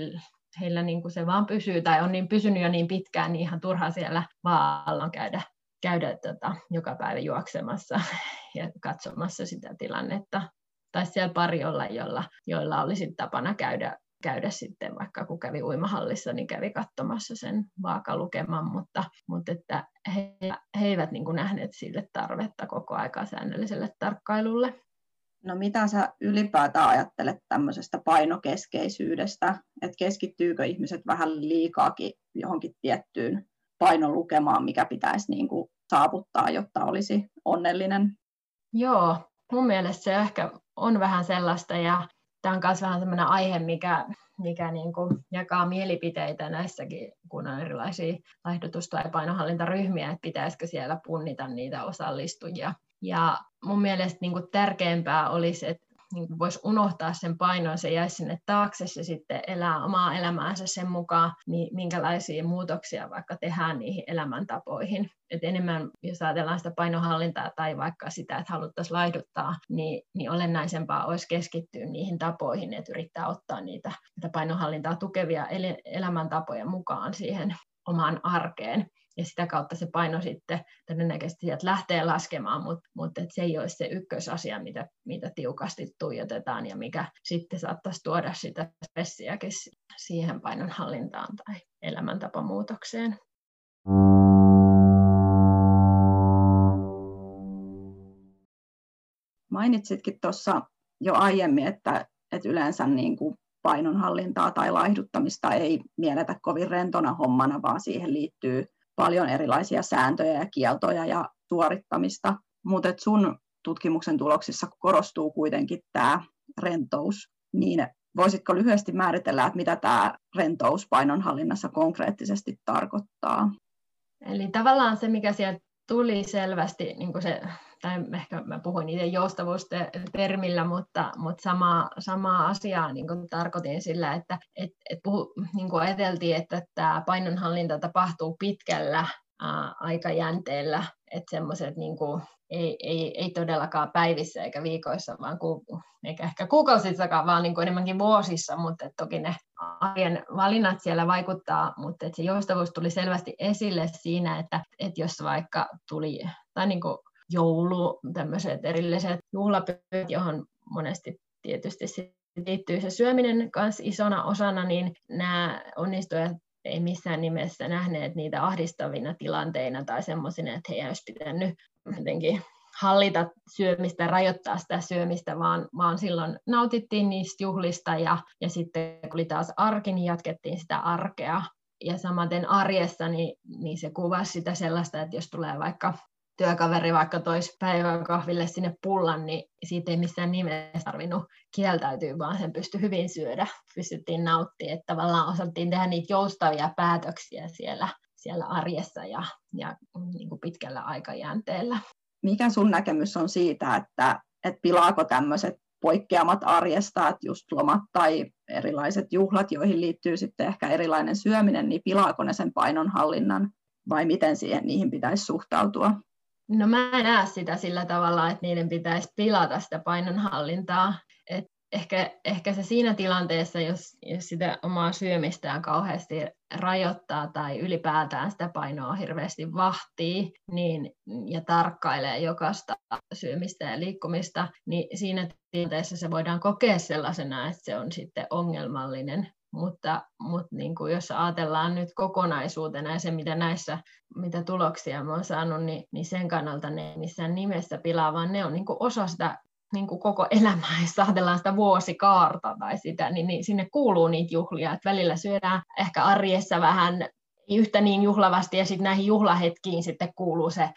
heillä niin kuin se vaan pysyy tai on niin pysynyt jo niin pitkään, niin ihan turha siellä vaalla käydä, käydä tota, joka päivä juoksemassa ja katsomassa sitä tilannetta. tai siellä pari olla, jolla, joilla olisi tapana käydä, käydä sitten, vaikka kun kävi uimahallissa, niin kävi katsomassa sen vaakalukeman, mutta, mutta että he, he eivät niin kuin nähneet sille tarvetta koko aikaa säännölliselle tarkkailulle. No mitä sä ylipäätään ajattelet tämmöisestä painokeskeisyydestä, että keskittyykö ihmiset vähän liikaakin johonkin tiettyyn painolukemaan, mikä pitäisi niin kuin saavuttaa, jotta olisi onnellinen? Joo, mun mielestä se ehkä on vähän sellaista ja tämä on myös vähän sellainen aihe, mikä, mikä niin kuin jakaa mielipiteitä näissäkin, kun on erilaisia laihdutus- tai painohallintaryhmiä, että pitäisikö siellä punnita niitä osallistujia. Ja mun mielestä niin kuin tärkeämpää olisi, että niin voisi unohtaa sen painon, se jäisi sinne taakse ja sitten elää omaa elämäänsä sen mukaan, niin minkälaisia muutoksia vaikka tehdään niihin elämäntapoihin. Et enemmän, jos ajatellaan sitä painohallintaa tai vaikka sitä, että haluttaisiin laihduttaa, niin, niin olennaisempaa olisi keskittyä niihin tapoihin, että yrittää ottaa niitä, niitä painohallintaa tukevia elämäntapoja mukaan siihen omaan arkeen ja sitä kautta se paino sitten todennäköisesti sieltä lähtee laskemaan, mutta, et se ei ole se ykkösasia, mitä, mitä tiukasti tuijotetaan ja mikä sitten saattaisi tuoda sitä stressiäkin siihen painonhallintaan tai elämäntapamuutokseen. Mainitsitkin tuossa jo aiemmin, että, että yleensä niin kuin painonhallintaa tai laihduttamista ei mielletä kovin rentona hommana, vaan siihen liittyy paljon erilaisia sääntöjä ja kieltoja ja suorittamista, mutta sun tutkimuksen tuloksissa korostuu kuitenkin tämä rentous, niin voisitko lyhyesti määritellä, että mitä tämä rentous painonhallinnassa konkreettisesti tarkoittaa? Eli tavallaan se, mikä sieltä tuli selvästi, niin kuin se, tai ehkä mä puhuin itse joustavuustermillä, mutta, mutta sama, samaa asiaa niin kuin tarkoitin sillä, että et, et puhu, niin kuin ajateltiin, että tämä painonhallinta tapahtuu pitkällä ää, aikajänteellä, että semmoiset niin ei, ei, ei todellakaan päivissä eikä viikoissa, vaan ku, eikä ehkä kuukausissakaan, vaan niin kuin enemmänkin vuosissa, mutta toki ne arjen valinnat siellä vaikuttaa, mutta se joustavuus tuli selvästi esille siinä, että, että jos vaikka tuli, tai niin kuin joulu, tämmöiset erilliset juhlapyöt, johon monesti tietysti liittyy se syöminen kanssa isona osana, niin nämä onnistujat ei missään nimessä nähneet niitä ahdistavina tilanteina tai semmoisina, että heidän olisi pitänyt jotenkin hallita syömistä, rajoittaa sitä syömistä, vaan, vaan silloin nautittiin niistä juhlista ja, ja sitten kun oli taas arki, niin jatkettiin sitä arkea. Ja samaten arjessa, niin, niin se kuvasi sitä sellaista, että jos tulee vaikka työkaveri vaikka tois päivän kahville sinne pullan, niin siitä ei missään nimessä tarvinnut kieltäytyä, vaan sen pystyi hyvin syödä, pystyttiin nauttimaan, että tavallaan osattiin tehdä niitä joustavia päätöksiä siellä, siellä arjessa ja, ja niin kuin pitkällä aikajänteellä. Mikä sun näkemys on siitä, että, että pilaako tämmöiset poikkeamat arjesta, että just lomat tai erilaiset juhlat, joihin liittyy sitten ehkä erilainen syöminen, niin pilaako ne sen painonhallinnan vai miten siihen niihin pitäisi suhtautua? No mä en näe sitä sillä tavalla, että niiden pitäisi pilata sitä painonhallintaa. Et ehkä, ehkä se siinä tilanteessa, jos, jos sitä omaa syömistään kauheasti rajoittaa tai ylipäätään sitä painoa hirveästi vahtii niin, ja tarkkailee jokaista syömistä ja liikkumista, niin siinä tilanteessa se voidaan kokea sellaisena, että se on sitten ongelmallinen mutta, mutta niin kuin jos ajatellaan nyt kokonaisuutena ja se, mitä näissä, mitä tuloksia mä oon saanut, niin, niin sen kannalta ne ei missään nimessä pilaa, vaan ne on niin kuin osa sitä niin kuin koko elämää, jos ajatellaan sitä vuosikaarta tai sitä, niin, niin sinne kuuluu niitä juhlia, että välillä syödään ehkä arjessa vähän yhtä niin juhlavasti ja sitten näihin juhlahetkiin sitten kuuluu se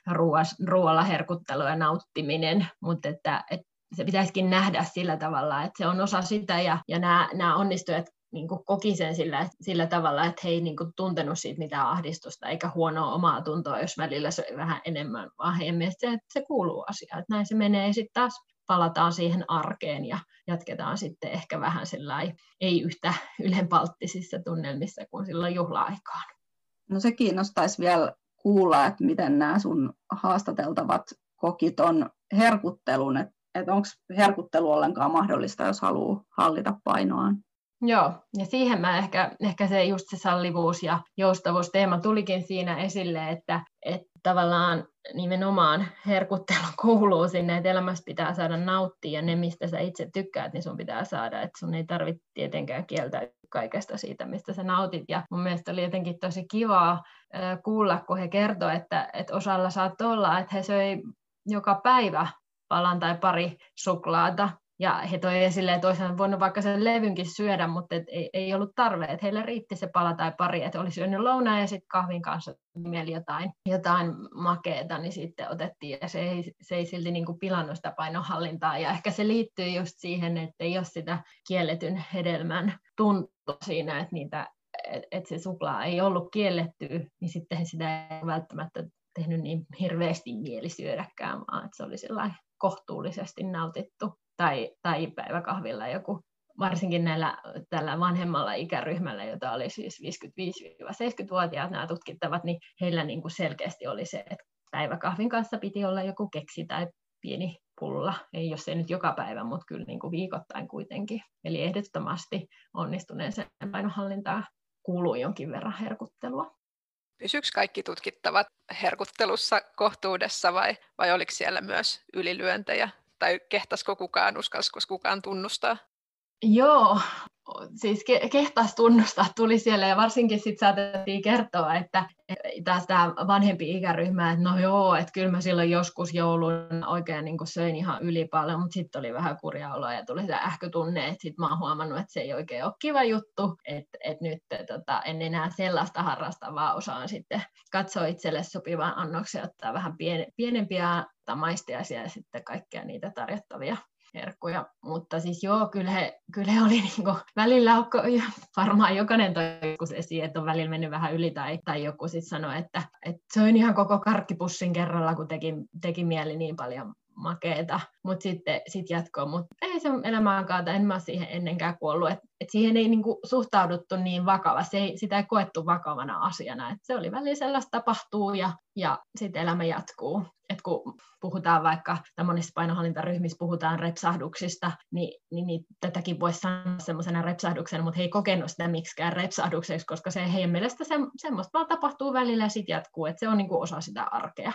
ruoalla herkuttelu ja nauttiminen, mutta että, että se pitäisikin nähdä sillä tavalla, että se on osa sitä ja, ja nämä, nämä onnistujat niin kuin koki sen sillä, sillä tavalla, että he ei niin kuin tuntenut siitä mitään ahdistusta eikä huonoa omaa tuntoa, jos välillä se vähän enemmän, vaan heidän mielestä että se kuuluu asiaan. Että näin se menee sitten taas palataan siihen arkeen ja jatketaan sitten ehkä vähän ei yhtä ylenpalttisissa tunnelmissa kuin silloin juhla-aikaan. No se kiinnostaisi vielä kuulla, että miten nämä sun haastateltavat koki ton herkuttelun, että et onko herkuttelu ollenkaan mahdollista, jos haluaa hallita painoaan? Joo, ja siihen mä ehkä, ehkä se just se sallivuus ja joustavuus teema tulikin siinä esille, että, että tavallaan nimenomaan herkuttelu kuuluu sinne, että elämässä pitää saada nauttia ja ne, mistä sä itse tykkäät, niin sun pitää saada, että sun ei tarvitse tietenkään kieltää kaikesta siitä, mistä sä nautit. Ja mun mielestä oli jotenkin tosi kivaa kuulla, kun he kertoi, että, että osalla saattoi olla, että he söi joka päivä palan tai pari suklaata ja he toi esille, että olisivat voinut vaikka sen levynkin syödä, mutta et ei, ei ollut tarve, että heille riitti se pala tai pari, että oli syönyt lounaan ja sitten kahvin kanssa mieli jotain, jotain makeeta, niin sitten otettiin ja se ei, se ei silti niin kuin pilannut sitä painohallintaa. Ja ehkä se liittyy just siihen, että ei ole sitä kielletyn hedelmän tuntua siinä, että niitä että se suklaa ei ollut kielletty, niin sitten sitä ei välttämättä tehnyt niin hirveästi mieli syödäkään, vaan että se oli kohtuullisesti nautittu tai, tai päiväkahvilla joku, varsinkin näillä, tällä vanhemmalla ikäryhmällä, jota oli siis 55-70-vuotiaat nämä tutkittavat, niin heillä niin kuin selkeästi oli se, että päiväkahvin kanssa piti olla joku keksi tai pieni pulla, ei jos ei nyt joka päivä, mutta kyllä niin kuin viikoittain kuitenkin. Eli ehdottomasti onnistuneeseen painonhallintaan kuuluu jonkin verran herkuttelua. Pysyykö kaikki tutkittavat herkuttelussa kohtuudessa vai, vai oliko siellä myös ylilyöntejä tai kehtasko kukaan, uskalsiko kukaan tunnustaa? Joo, siis ke- kehtas tunnustaa tuli siellä ja varsinkin sitten saatettiin kertoa, että taas tämä vanhempi ikäryhmä, että no joo, että kyllä mä silloin joskus joulun oikein niin söin ihan yli paljon, mutta sitten oli vähän kurja oloa ja tuli se ähkötunne, että sitten mä oon huomannut, että se ei oikein ole kiva juttu, että, että nyt tota, en enää sellaista harrasta, vaan osaan sitten katsoa itselle sopivan annoksen, ottaa vähän pien, pienempiä maistiaisia ja sitten kaikkia niitä tarjottavia herkkuja. Mutta siis joo, kyllä he, kyllä he oli niinku, välillä ja varmaan jokainen toi joskus esiin, että on välillä mennyt vähän yli tai, tai joku sitten sanoi, että, että söin ihan koko karkkipussin kerralla, kun teki, teki mieli niin paljon makeeta, mutta sitten sit jatkoa, mutta ei se elämään kaata, en mä siihen ennenkään kuollut, että et siihen ei niinku suhtauduttu niin vakava, se ei, sitä ei koettu vakavana asiana, että se oli välillä sellaista tapahtuu ja, ja sitten elämä jatkuu. Et kun puhutaan vaikka monissa painohallintaryhmissä puhutaan repsahduksista, niin, niin, niin tätäkin voisi sanoa semmoisena repsahduksena, mutta he ei kokenut sitä miksikään repsahdukseksi, koska se heidän mielestä se, semmoista vaan tapahtuu välillä ja sitten jatkuu, että se on niinku osa sitä arkea.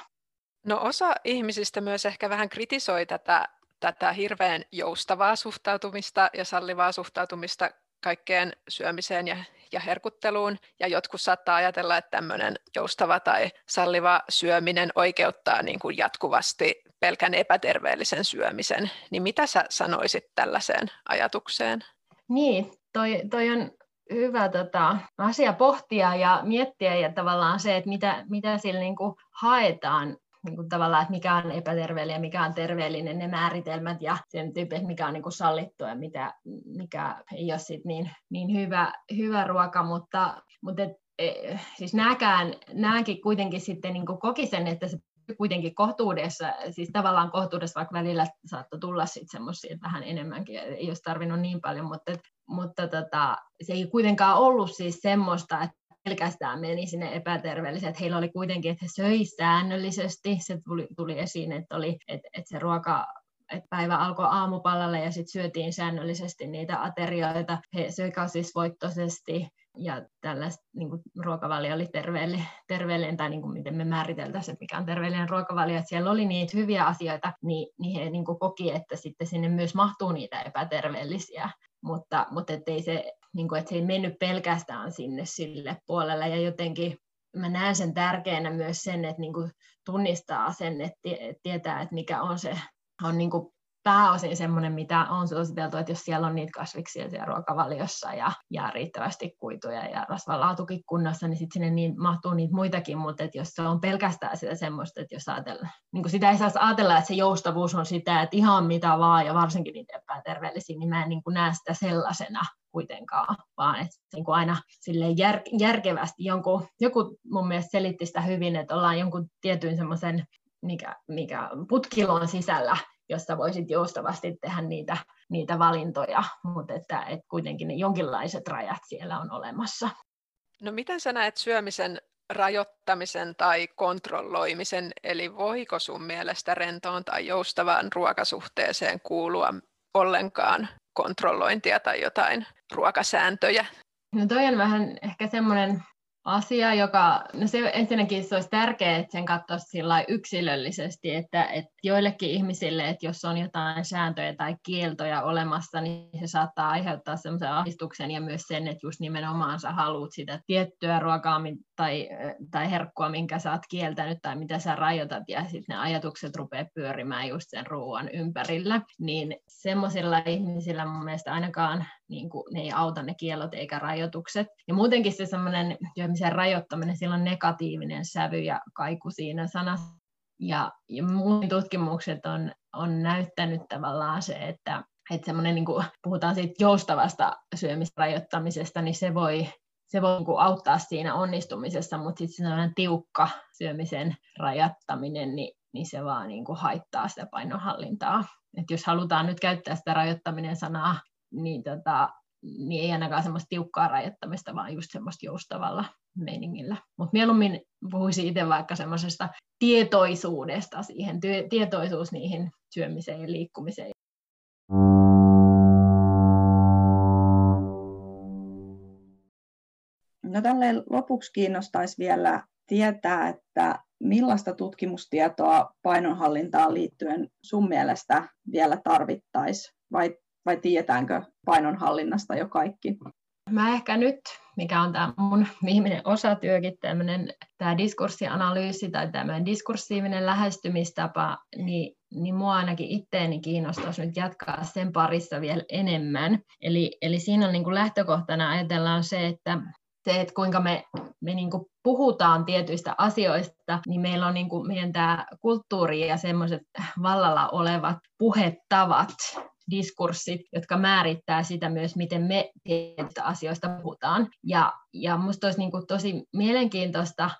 No osa ihmisistä myös ehkä vähän kritisoi tätä, tätä hirveän joustavaa suhtautumista ja sallivaa suhtautumista kaikkeen syömiseen ja, ja herkutteluun. Ja jotkut saattaa ajatella, että tämmöinen joustava tai salliva syöminen oikeuttaa niin kuin jatkuvasti pelkän epäterveellisen syömisen. Niin mitä sä sanoisit tällaiseen ajatukseen? Niin, toi, toi on hyvä tota, asia pohtia ja miettiä ja tavallaan se, että mitä, mitä sillä niin kuin haetaan niin kuin tavallaan, että mikä on epäterveellinen ja mikä on terveellinen, ne määritelmät ja sen tyyppi, mikä on niin kuin sallittu ja mitä, mikä ei ole sit niin, niin hyvä, hyvä ruoka, mutta, mutta et, e, siis nämäkään, nämäkin kuitenkin sitten niin koki sen, että se kuitenkin kohtuudessa, siis tavallaan kohtuudessa vaikka välillä saattoi tulla sitten semmoisia vähän enemmänkin, ei olisi tarvinnut niin paljon, mutta, mutta tota, se ei kuitenkaan ollut siis semmoista, että pelkästään meni sinne epäterveelliset. Heillä oli kuitenkin, että he söi säännöllisesti. Se tuli, tuli esiin, että, oli, että, että se ruoka että päivä alkoi aamupallalla ja sitten syötiin säännöllisesti niitä aterioita. He söi kasvisvoittoisesti ja tällaista niin ruokavalio oli terveellinen, terveellinen tai niin kuin miten me määriteltäisiin, että mikä on terveellinen ruokavalio. Että siellä oli niitä hyviä asioita, niin, niin he niin kuin koki, että sitten sinne myös mahtuu niitä epäterveellisiä. Mutta, mutta ettei se niin kuin, että se ei mennyt pelkästään sinne sille puolelle. Ja jotenkin mä näen sen tärkeänä myös sen, että niin kuin tunnistaa sen, että tietää, että mikä on se on niin kuin pääosin semmoinen, mitä on suositeltu, että jos siellä on niitä kasviksia siellä ruokavaliossa ja, ja riittävästi kuituja ja rasvalaatukin kunnossa, niin sitten sinne niin, mahtuu niitä muitakin, mutta että jos se on pelkästään sitä semmoista, että jos ajatellaan, niin kuin sitä ei saisi ajatella, että se joustavuus on sitä, että ihan mitä vaan ja varsinkin niitä epäterveellisiä, niin mä en niin kuin näe sitä sellaisena kuitenkaan, vaan että niin kuin aina silleen jär, järkevästi jonkun, joku mun mielestä selitti sitä hyvin, että ollaan jonkun tietyn semmoisen mikä, mikä putkilon sisällä, jossa voisit joustavasti tehdä niitä, niitä valintoja, mutta että, että kuitenkin ne jonkinlaiset rajat siellä on olemassa. No miten sä näet syömisen rajoittamisen tai kontrolloimisen, eli voiko sun mielestä rentoon tai joustavaan ruokasuhteeseen kuulua ollenkaan kontrollointia tai jotain ruokasääntöjä? No toi on vähän ehkä semmoinen asia, joka, no se ensinnäkin se olisi tärkeää, että sen katsoisi yksilöllisesti, että, että joillekin ihmisille, että jos on jotain sääntöjä tai kieltoja olemassa, niin se saattaa aiheuttaa semmoisen ahdistuksen ja myös sen, että just nimenomaan sä haluat sitä tiettyä ruokaa tai, tai herkkua, minkä sä oot kieltänyt tai mitä sä rajoitat ja sitten ne ajatukset rupeaa pyörimään just sen ruoan ympärillä, niin semmoisilla ihmisillä mun mielestä ainakaan niin kuin, ne ei auta ne kielot eikä rajoitukset. Ja muutenkin se semmoinen syömisen rajoittaminen, sillä on negatiivinen sävy ja kaiku siinä sanassa. Ja, ja muun tutkimukset on, on näyttänyt tavallaan se, että, että semmoinen, niin kuin puhutaan siitä joustavasta syömisrajoittamisesta, niin se voi, se voi niin auttaa siinä onnistumisessa, mutta sitten sellainen tiukka syömisen rajattaminen, niin, niin se vaan niin kuin haittaa sitä painonhallintaa. Et jos halutaan nyt käyttää sitä rajoittaminen sanaa niin, tota, niin ei ainakaan semmoista tiukkaa rajoittamista, vaan just semmoista joustavalla meiningillä. Mutta mieluummin puhuisin itse vaikka semmoisesta tietoisuudesta siihen, ty- tietoisuus niihin syömiseen ja liikkumiseen. No tälleen lopuksi kiinnostaisi vielä tietää, että millaista tutkimustietoa painonhallintaan liittyen sun mielestä vielä tarvittaisiin, vai vai tietäänkö painonhallinnasta jo kaikki? Mä ehkä nyt, mikä on tämä mun viimeinen osatyökin, tämmöinen tämä diskurssianalyysi tai tämmöinen diskursiivinen lähestymistapa, niin, niin mua ainakin itteeni kiinnostaisi nyt jatkaa sen parissa vielä enemmän. Eli, eli siinä on niin kuin lähtökohtana ajatellaan se, että se, että kuinka me, me niin kuin puhutaan tietyistä asioista, niin meillä on niin kuin meidän tämä kulttuuri ja semmoiset vallalla olevat puhetavat, diskurssit, jotka määrittää sitä myös, miten me tietystä asioista puhutaan. Ja, ja minusta olisi niin kuin tosi mielenkiintoista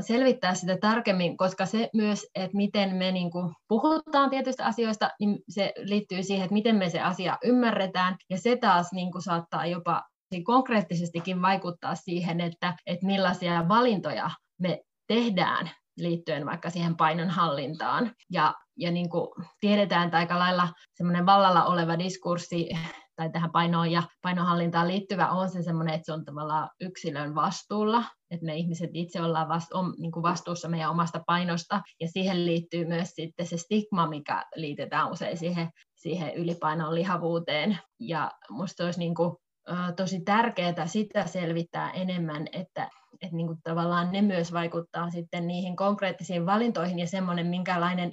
selvittää sitä tarkemmin, koska se myös, että miten me niin kuin puhutaan tietyistä asioista, niin se liittyy siihen, että miten me se asia ymmärretään, ja se taas niin kuin saattaa jopa konkreettisestikin vaikuttaa siihen, että, että millaisia valintoja me tehdään liittyen vaikka siihen painonhallintaan. Ja, ja niin kuin tiedetään, että aika lailla semmoinen vallalla oleva diskurssi tai tähän painoon ja painonhallintaan liittyvä on se semmoinen, että se on tavallaan yksilön vastuulla, että me ihmiset itse ollaan vastu, on, niin kuin vastuussa meidän omasta painosta, ja siihen liittyy myös sitten se stigma, mikä liitetään usein siihen, siihen ylipainoon lihavuuteen, ja musta olisi niin kuin tosi tärkeää sitä selvittää enemmän, että, että niin kuin tavallaan ne myös vaikuttaa sitten niihin konkreettisiin valintoihin ja semmoinen, minkälainen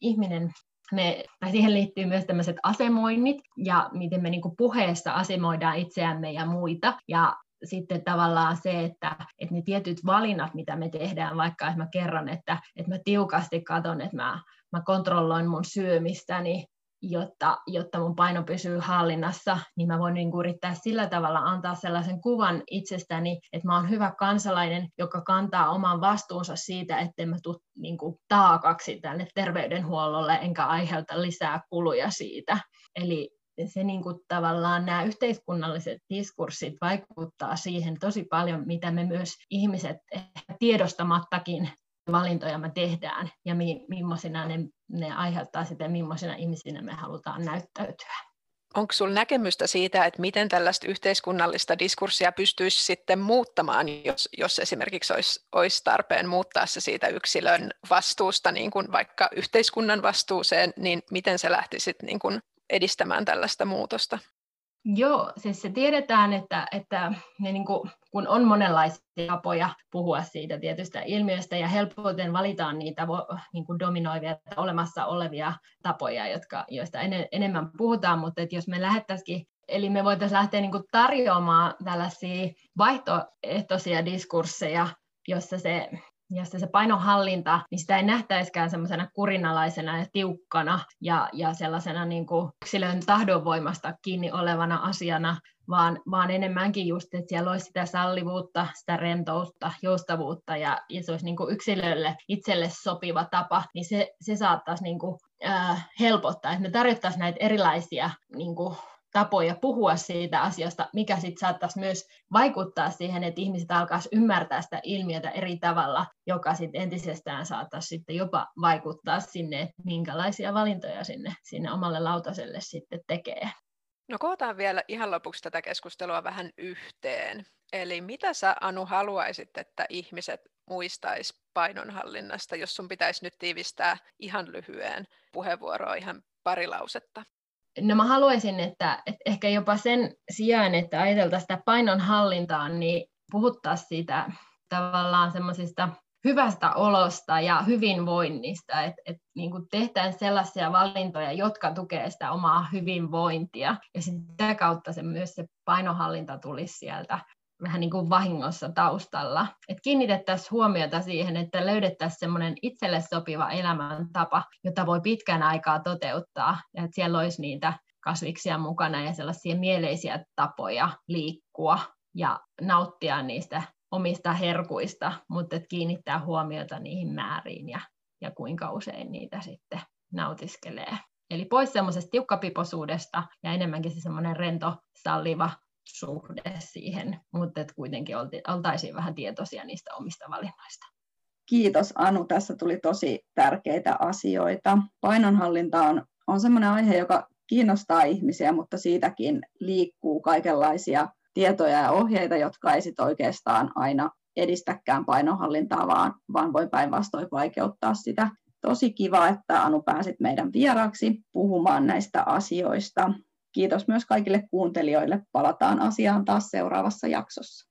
ihminen me, tai siihen liittyy myös tämmöiset asemoinnit ja miten me niin kuin puheessa asemoidaan itseämme ja muita. Ja sitten tavallaan se, että, että ne tietyt valinnat, mitä me tehdään, vaikka että mä kerron, että, että mä tiukasti katson, että mä, mä kontrolloin mun syömistäni, jotta, jotta mun paino pysyy hallinnassa, niin mä voin niin kuin yrittää sillä tavalla antaa sellaisen kuvan itsestäni, että mä oon hyvä kansalainen, joka kantaa oman vastuunsa siitä, että mä tule niin kuin taakaksi tälle terveydenhuollolle, enkä aiheuta lisää kuluja siitä. Eli se niin kuin tavallaan nämä yhteiskunnalliset diskurssit vaikuttaa siihen tosi paljon, mitä me myös ihmiset tiedostamattakin valintoja me tehdään ja mi, millaisina ne, ne aiheuttaa sitten, millaisina ihmisinä me halutaan näyttäytyä. Onko sinulla näkemystä siitä, että miten tällaista yhteiskunnallista diskurssia pystyisi sitten muuttamaan, jos, jos esimerkiksi olisi, olisi tarpeen muuttaa se siitä yksilön vastuusta niin kuin vaikka yhteiskunnan vastuuseen, niin miten se lähtisi niin kuin edistämään tällaista muutosta? Joo, siis se tiedetään, että, että ne niin kuin, kun on monenlaisia tapoja puhua siitä tietystä ilmiöstä ja helpoiten valitaan niitä niin kuin dominoivia olemassa olevia tapoja, jotka, joista en, enemmän puhutaan, mutta että jos me lähettäisikin Eli me voitaisiin lähteä niin kuin tarjoamaan tällaisia vaihtoehtoisia diskursseja, jossa se jossa se painonhallinta, niin sitä ei nähtäiskään semmoisena kurinalaisena ja tiukkana ja, ja sellaisena niin kuin yksilön tahdonvoimasta kiinni olevana asiana, vaan, vaan enemmänkin just, että siellä olisi sitä sallivuutta, sitä rentoutta, joustavuutta ja, ja se olisi niin kuin yksilölle itselle sopiva tapa, niin se, se saattaisi niin kuin, äh, helpottaa, että me tarjottaisiin näitä erilaisia niin kuin, tapoja puhua siitä asiasta, mikä sitten saattaisi myös vaikuttaa siihen, että ihmiset alkaisivat ymmärtää sitä ilmiötä eri tavalla, joka sitten entisestään saattaisi sitten jopa vaikuttaa sinne, että minkälaisia valintoja sinne, sinne omalle lautaselle sitten tekee. No kootaan vielä ihan lopuksi tätä keskustelua vähän yhteen. Eli mitä sä Anu haluaisit, että ihmiset muistais painonhallinnasta, jos sun pitäisi nyt tiivistää ihan lyhyen puheenvuoroa, ihan pari lausetta? No mä haluaisin, että, että ehkä jopa sen sijaan, että ajateltaisiin sitä painonhallintaa, niin puhuttaisiin siitä tavallaan semmoisista hyvästä olosta ja hyvinvoinnista, että et, niin tehdään sellaisia valintoja, jotka tukevat sitä omaa hyvinvointia, ja sitä kautta se myös se painohallinta tulisi sieltä vähän niin kuin vahingossa taustalla. Et kiinnitettäisiin huomiota siihen, että löydettäisiin semmoinen itselle sopiva elämäntapa, jota voi pitkän aikaa toteuttaa, ja että siellä olisi niitä kasviksia mukana ja sellaisia mieleisiä tapoja liikkua ja nauttia niistä omista herkuista, mutta että kiinnittää huomiota niihin määriin ja, ja kuinka usein niitä sitten nautiskelee. Eli pois semmoisesta tiukkapipoisuudesta ja enemmänkin se semmoinen rento, salliva suhde siihen, mutta että kuitenkin oltaisiin vähän tietoisia niistä omista valinnoista. Kiitos Anu, tässä tuli tosi tärkeitä asioita. Painonhallinta on, on semmoinen aihe, joka kiinnostaa ihmisiä, mutta siitäkin liikkuu kaikenlaisia tietoja ja ohjeita, jotka ei sit oikeastaan aina edistäkään painonhallintaa, vaan, vaan voi päinvastoin vaikeuttaa sitä. Tosi kiva, että Anu pääsit meidän vieraaksi puhumaan näistä asioista. Kiitos myös kaikille kuuntelijoille. Palataan asiaan taas seuraavassa jaksossa.